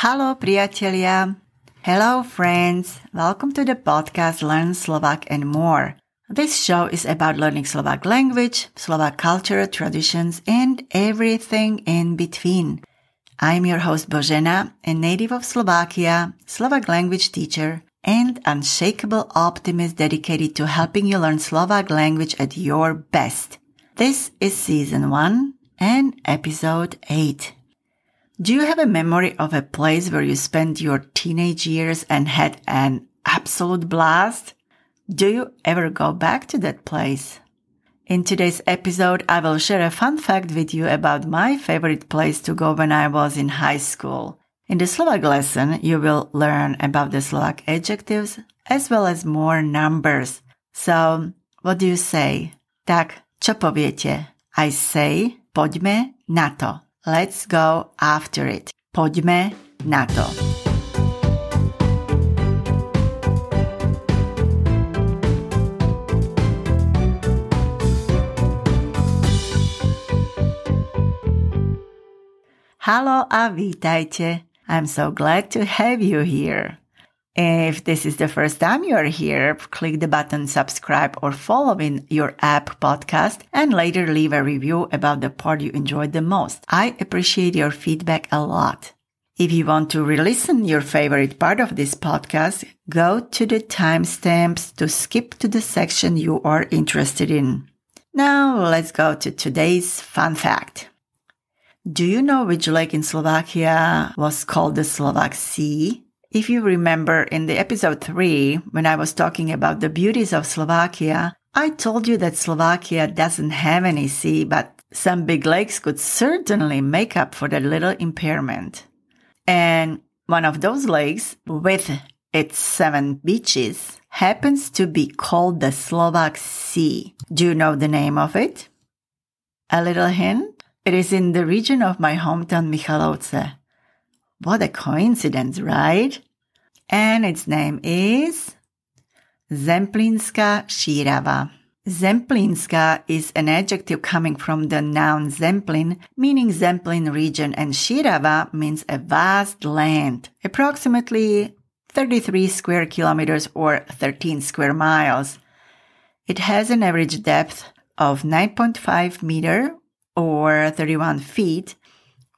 Hello, priatelia. Hello, friends. Welcome to the podcast Learn Slovak and More. This show is about learning Slovak language, Slovak culture, traditions, and everything in between. I'm your host Božena, a native of Slovakia, Slovak language teacher, and unshakable optimist dedicated to helping you learn Slovak language at your best. This is season 1 and episode 8. Do you have a memory of a place where you spent your teenage years and had an absolute blast? Do you ever go back to that place? In today's episode, I will share a fun fact with you about my favorite place to go when I was in high school. In the Slovak lesson, you will learn about the Slovak adjectives as well as more numbers. So, what do you say? Tak, čo poviete? I say, poďme na to. Let's go after it. Poďme na to. Halo a vítajte. I'm so glad to have you here. If this is the first time you are here, click the button subscribe or follow in your app podcast and later leave a review about the part you enjoyed the most. I appreciate your feedback a lot. If you want to re-listen your favorite part of this podcast, go to the timestamps to skip to the section you are interested in. Now let's go to today's fun fact. Do you know which lake in Slovakia was called the Slovak Sea? If you remember in the episode 3, when I was talking about the beauties of Slovakia, I told you that Slovakia doesn't have any sea, but some big lakes could certainly make up for that little impairment. And one of those lakes, with its seven beaches, happens to be called the Slovak Sea. Do you know the name of it? A little hint? It is in the region of my hometown Michalovce. What a coincidence, right? And its name is Zemplínska Šírava. Zemplínska is an adjective coming from the noun Zemplín, meaning Zemplín region, and Šírava means a vast land, approximately 33 square kilometers or 13 square miles. It has an average depth of 9.5 meter or 31 feet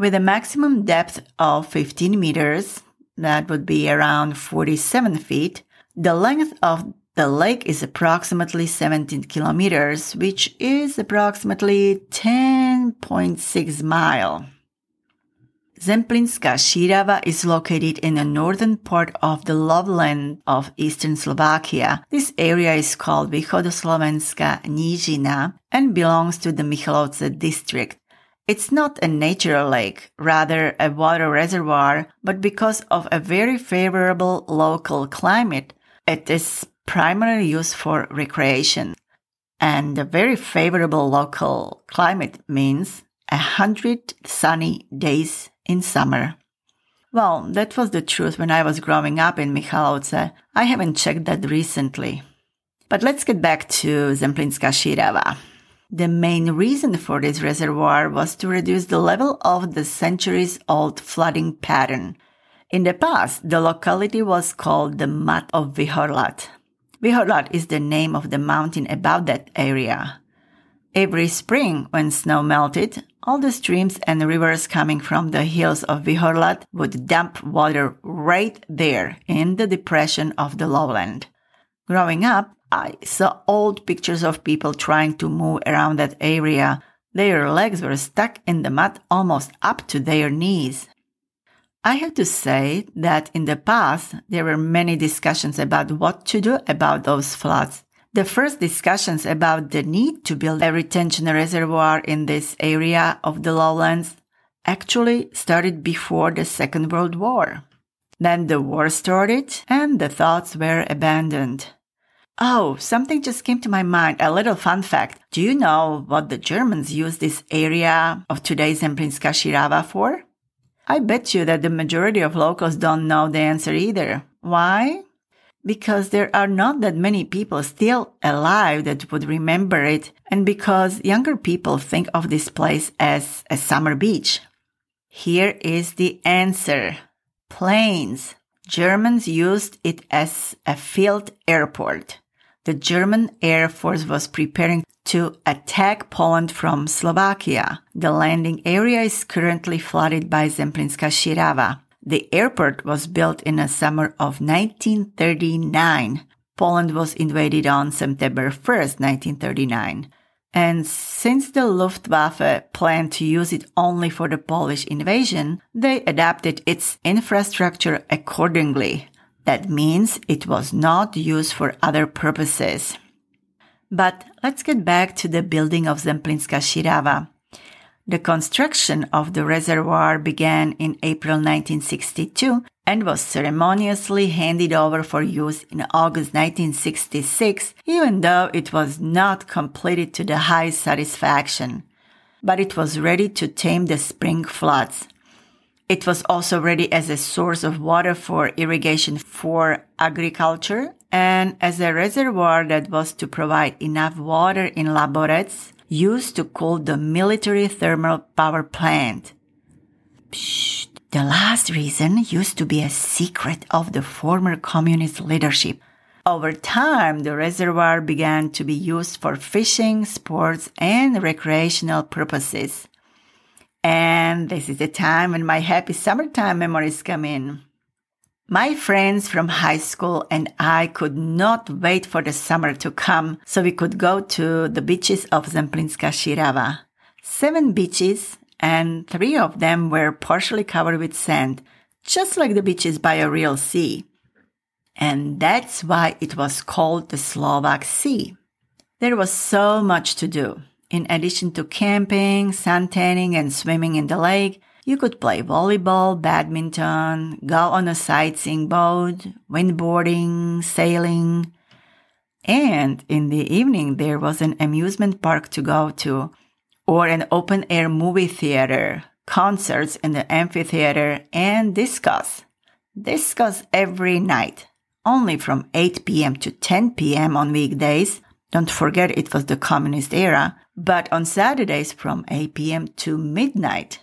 with a maximum depth of 15 meters, that would be around 47 feet, the length of the lake is approximately 17 kilometers, which is approximately 10.6 mile. Zemplínska Šírava is located in the northern part of the lowland of eastern Slovakia. This area is called Východoslovenská nížina and belongs to the Michalovce district. It's not a natural lake, rather a water reservoir, but because of a very favorable local climate, it is primarily used for recreation. And a very favorable local climate means a hundred sunny days in summer. Well, that was the truth when I was growing up in Michalovce. I haven't checked that recently. But let's get back to Zemplínska Šírava. The main reason for this reservoir was to reduce the level of the centuries old flooding pattern. In the past, the locality was called the Mat of Vihorlat. Vihorlat is the name of the mountain above that area. Every spring, when snow melted, all the streams and rivers coming from the hills of Vihorlat would dump water right there in the depression of the lowland. Growing up, I saw old pictures of people trying to move around that area. Their legs were stuck in the mud almost up to their knees. I have to say that in the past, there were many discussions about what to do about those floods. The first discussions about the need to build a retention reservoir in this area of the lowlands actually started before the Second World War. Then the war started and the thoughts were abandoned. Oh, something just came to my mind. A little fun fact. Do you know what the Germans use this area of today's Zemplínska Šírava for? I bet you that the majority of locals don't know the answer either. Why? Because there are not that many people still alive that would remember it, and because younger people think of this place as a summer beach. Here is the answer. planes. Germans used it as a field airport. The German Air Force was preparing to attack Poland from Slovakia. The landing area is currently flooded by Zemplínska Šírava. The airport was built in the summer of 1939. Poland was invaded on September 1st, 1939. And since the Luftwaffe planned to use it only for the Polish invasion, they adapted its infrastructure accordingly. That means it was not used for other purposes. But let's get back to the building of Zemplínska Šírava. The construction of the reservoir began in April 1962 and was ceremoniously handed over for use in August 1966, even though it was not completed to the high satisfaction. But it was ready to tame the spring floods. It was also ready as a source of water for irrigation for agriculture and as a reservoir that was to provide enough water in Laborec used to cool the military thermal power plant. Psst. The last reason used to be a secret of the former communist leadership. Over time, the reservoir began to be used for fishing, sports, and recreational purposes. And this is the time when my happy summertime memories come in. My friends from high school and I could not wait for the summer to come so we could go to the beaches of Zemplínska Šírava. Seven beaches and three of them were partially covered with sand, just like the beaches by a real sea. And that's why it was called the Slovak Sea. There was so much to do. In addition to camping, suntanning, and swimming in the lake, you could play volleyball, badminton, go on a sightseeing boat, windboarding, sailing. And in the evening, there was an amusement park to go to, or an open air movie theater, concerts in the amphitheater, and discos. Discos every night, only from 8 p.m. to 10 p.m. on weekdays. Don't forget it was the communist era, but on Saturdays from 8 p.m. to midnight.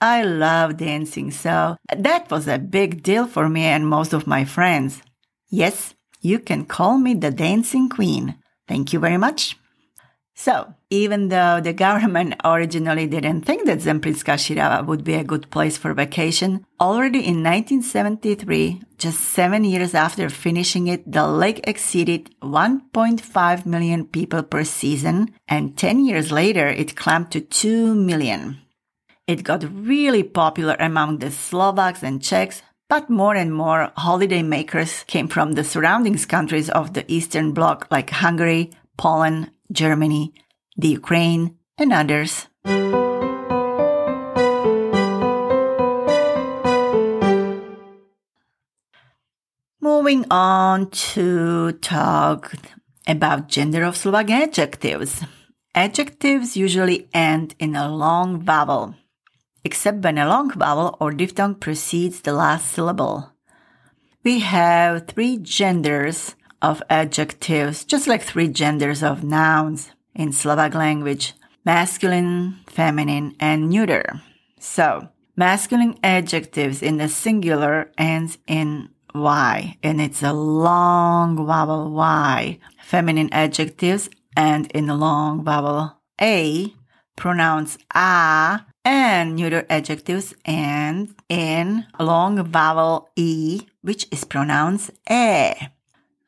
I love dancing, so that was a big deal for me and most of my friends. Yes, you can call me the dancing queen. Thank you very much. So, even though the government originally didn't think that Zemplínska Šírava would be a good place for vacation, already in 1973, just seven years after finishing it, the lake exceeded 1.5 million people per season, and 10 years later, it climbed to 2 million. It got really popular among the Slovaks and Czechs, but more and more holiday makers came from the surrounding countries of the Eastern Bloc like Hungary, Poland, Germany, the Ukraine, and others. Moving on to talk about gender of Slovak adjectives. Adjectives usually end in a long vowel except when a long vowel or diphthong precedes the last syllable. We have three genders of adjectives, just like three genders of nouns in Slovak language masculine, feminine, and neuter. So, masculine adjectives in the singular ends in Y, and it's a long vowel Y. Feminine adjectives end in a long vowel A, pronounced A, and neuter adjectives end in a long vowel E, which is pronounced E.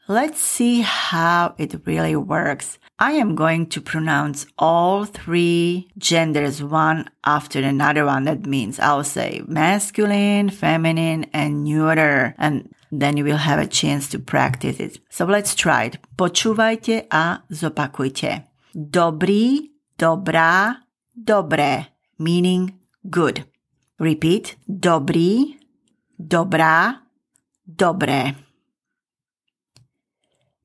Let's see how it really works. I am going to pronounce all three genders one after another one. That means I'll say masculine, feminine, and neuter. And then you will have a chance to practice it. So let's try it. Počúvajte a zopakujte. Dobrý, dobrá, dobré meaning good. Repeat. Dobrý, dobrá, dobré.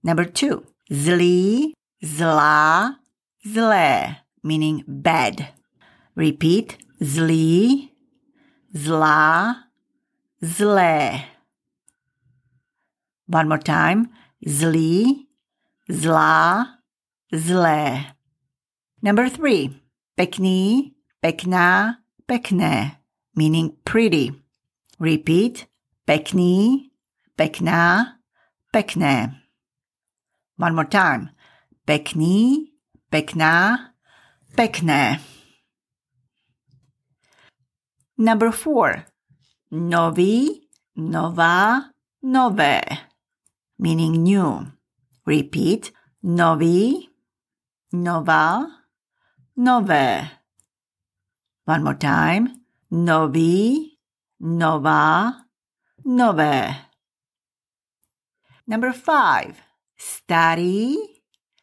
Number two. Zlý, zlá, zlé, meaning bad. Repeat. Zlý, zlá, zlé. One more time. Zlý, zlá, zlé. Number three. Pekný, pekná, pekné, meaning pretty. Repeat, Pekný, pekná, pekné. One more time. Pekný, pekná, pekné. Number four. Nový, nová, nové. Meaning new. Repeat. Nový, nová, nové. One more time. Nový, nová, nové. Number five. Starý,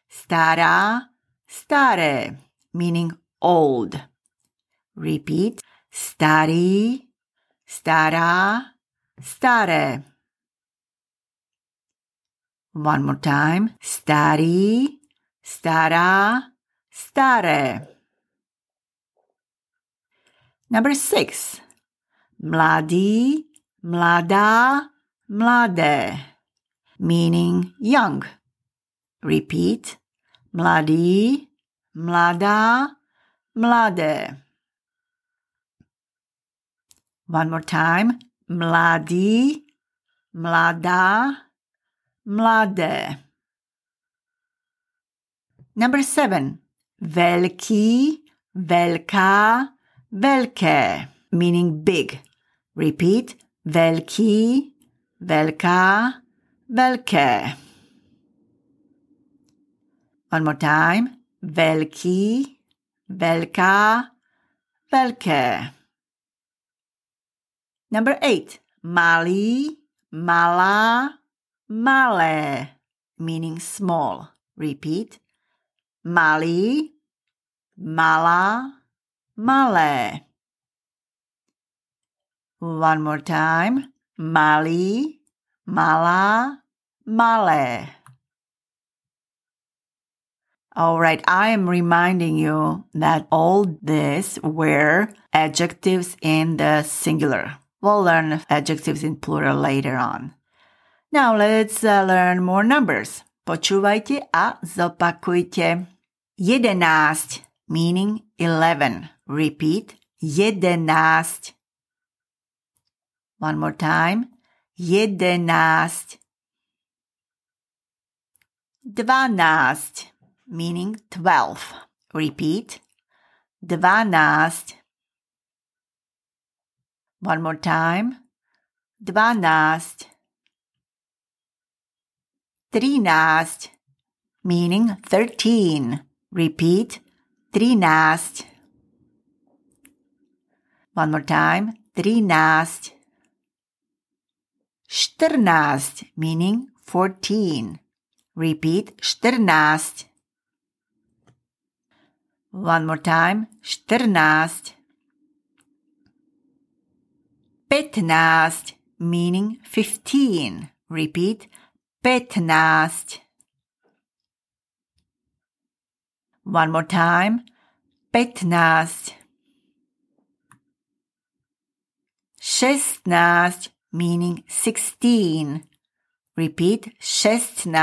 stará, staré. Meaning old. Repeat. Starý, stará, staré. One more time. Starý, stará, staré. Number six. Mladý, mladá, mladé. Meaning young. Repeat. Mladý, mladá, mladé. One more time. Mladý, mladá, mladé. Number seven. Veľký, veľká, veľké. Meaning big. Repeat. Veľký, veľká, veľké. One more time. Veľký, veľká, veľké. Number eight. Malý, malá, malé. Meaning small. Repeat. Malý, malá, malé. One more time. Malý, malá, malé. All right, I am reminding you that all this were adjectives in the singular. We'll learn adjectives in plural later on. Now let's uh, learn more numbers. Počúvajte a zopakujte. Jedenáct, meaning eleven. Repeat. Jedenáct. One more time. Jedenáct. Dvanáct, meaning twelve. Repeat. Dvanáct. One more time. Dvanáct. Trinásť, meaning thirteen. Repeat. Trinásť. One more time. Trinásť. Štrnásť, meaning fourteen. Repeat. Štrnásť. One more time. Štrnásť. 15, meaning 15. Repeat, 15. One more time, 15. 16, meaning 16. Repeat, 16.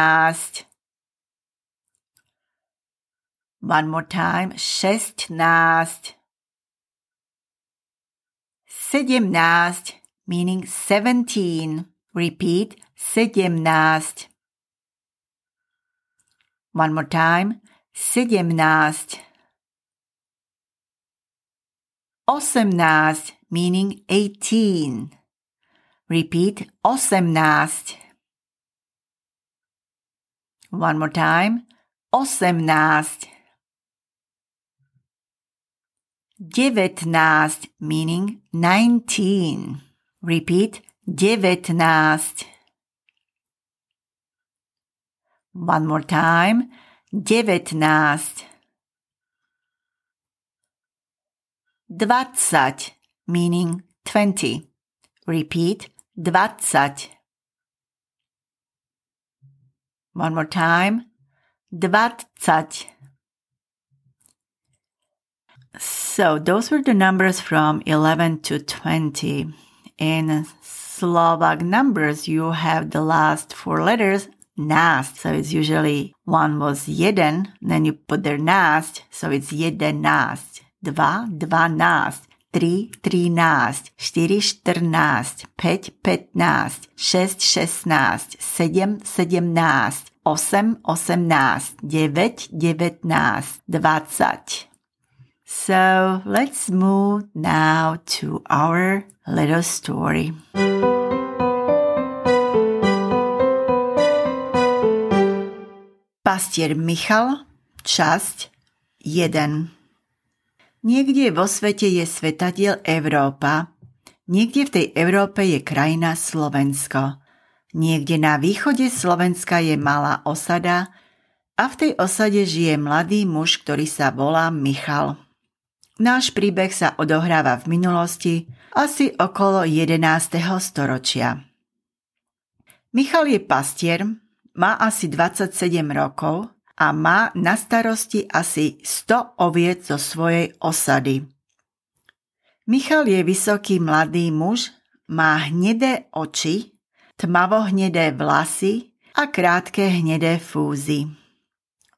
One more time, 16. Sedemnáct, meaning seventeen. Repeat, sedemnáct. One more time, sedemnáct. Osemnáct, meaning eighteen. Repeat, osemnáct. One more time, osemnáct. Devetnáct, meaning nineteen. Repeat, devetnáct. One more time, devetnáct. Dvadsať, meaning twenty. Repeat, dvadsať. One more time, dvadsať. So those were the numbers from 11 to 20. In Slovak numbers, you have the last four letters nast. So it's usually one was jeden, then you put their nast, so it's jedenast. Dva, dva nast. 3 13, 4 14, 5 15, 6 16, 7 17, 8 18, 9 19, 20. So let's move now to our little story. Pastier Michal, časť 1 Niekde vo svete je svetadiel Európa, niekde v tej Európe je krajina Slovensko. Niekde na východe Slovenska je malá osada a v tej osade žije mladý muž, ktorý sa volá Michal. Náš príbeh sa odohráva v minulosti asi okolo 11. storočia. Michal je pastier, má asi 27 rokov a má na starosti asi 100 oviec zo svojej osady. Michal je vysoký mladý muž, má hnedé oči, tmavo hnedé vlasy a krátke hnedé fúzy.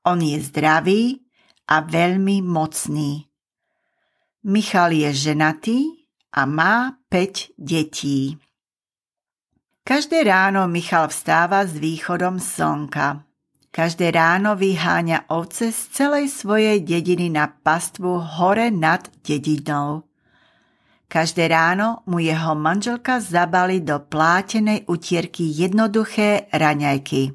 On je zdravý a veľmi mocný. Michal je ženatý a má 5 detí. Každé ráno Michal vstáva s východom slnka. Každé ráno vyháňa ovce z celej svojej dediny na pastvu hore nad dedinou. Každé ráno mu jeho manželka zabali do plátenej utierky jednoduché raňajky.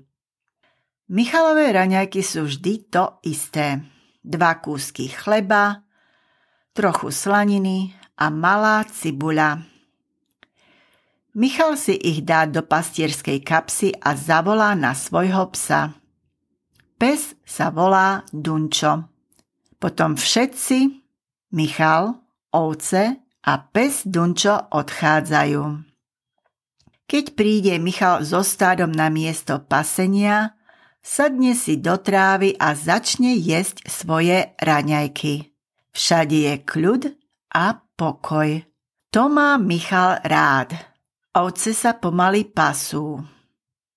Michalové raňajky sú vždy to isté. Dva kúsky chleba, trochu slaniny a malá cibuľa. Michal si ich dá do pastierskej kapsy a zavolá na svojho psa. Pes sa volá Dunčo. Potom všetci, Michal, ovce a pes Dunčo odchádzajú. Keď príde Michal so stádom na miesto pasenia, sadne si do trávy a začne jesť svoje raňajky. Všade je kľud a pokoj. To má Michal rád. Ovce sa pomaly pasú.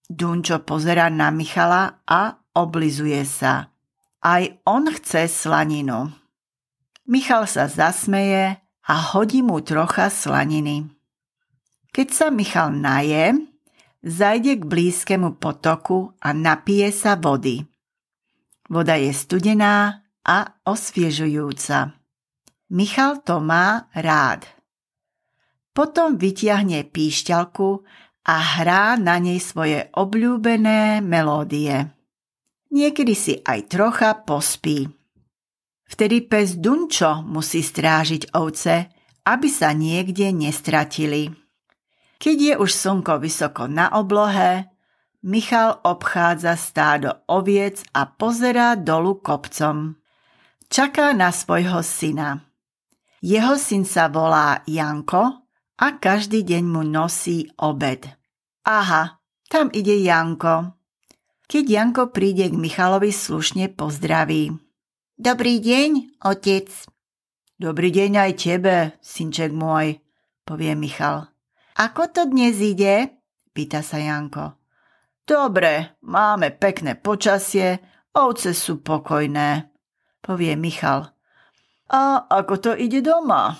Dunčo pozera na Michala a oblizuje sa. Aj on chce slaninu. Michal sa zasmeje a hodí mu trocha slaniny. Keď sa Michal naje, zajde k blízkemu potoku a napije sa vody. Voda je studená a osviežujúca. Michal to má rád. Potom vytiahne píšťalku a hrá na nej svoje obľúbené melódie. Niekedy si aj trocha pospí. Vtedy pes Dunčo musí strážiť ovce, aby sa niekde nestratili. Keď je už slnko vysoko na oblohe, Michal obchádza stádo oviec a pozerá dolu kopcom. Čaká na svojho syna. Jeho syn sa volá Janko a každý deň mu nosí obed. Aha, tam ide Janko. Keď Janko príde k Michalovi slušne pozdraví. Dobrý deň, otec. Dobrý deň aj tebe, synček môj, povie Michal. Ako to dnes ide? Pýta sa Janko. Dobre, máme pekné počasie, ovce sú pokojné, povie Michal. A ako to ide doma?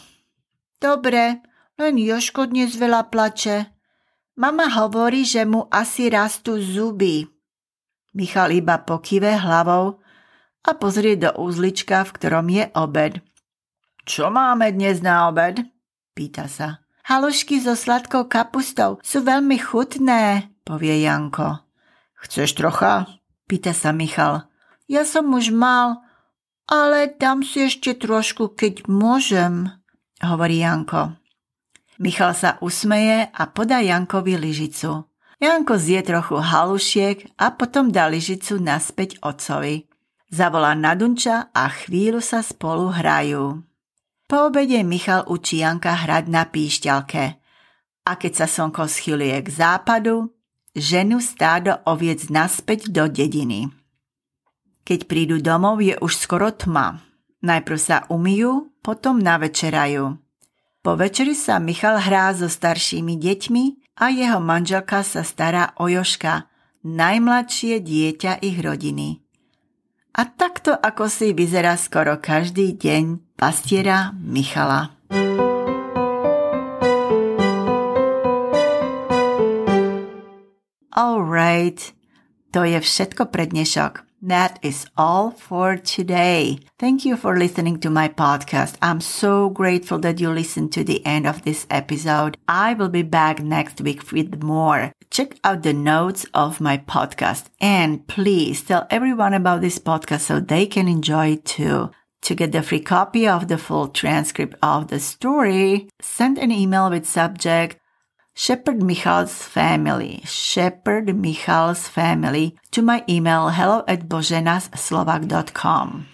Dobre, len Joško dnes veľa plače. Mama hovorí, že mu asi rastú zuby. Michal iba pokyve hlavou a pozrie do úzlička, v ktorom je obed. Čo máme dnes na obed? Pýta sa. Halušky so sladkou kapustou sú veľmi chutné, povie Janko. Chceš trocha? Pýta sa Michal. Ja som už mal, ale dám si ešte trošku, keď môžem, hovorí Janko. Michal sa usmeje a podá Jankovi lyžicu. Janko zje trochu halušiek a potom dá lyžicu naspäť otcovi. Zavolá na Dunča a chvíľu sa spolu hrajú. Po obede Michal učí Janka hrať na píšťalke. A keď sa slnko schylie k západu, ženu stádo oviec naspäť do dediny. Keď prídu domov, je už skoro tma. Najprv sa umyjú, potom navečerajú. Po večeri sa Michal hrá so staršími deťmi a jeho manželka sa stará o Joška, najmladšie dieťa ich rodiny. A takto ako si vyzerá skoro každý deň pastiera Michala. Alright, to je všetko pre dnešok. That is all for today. Thank you for listening to my podcast. I'm so grateful that you listened to the end of this episode. I will be back next week with more. Check out the notes of my podcast and please tell everyone about this podcast so they can enjoy it too. To get the free copy of the full transcript of the story, send an email with subject Shepherd Michal's family, Shepherd Michal's family to my email hello at boženaslovak.com.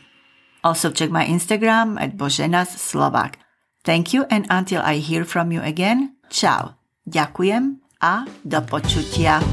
Also check my Instagram at boženaslovak. Thank you and until I hear from you again, ciao. Ďakujem a do počutia.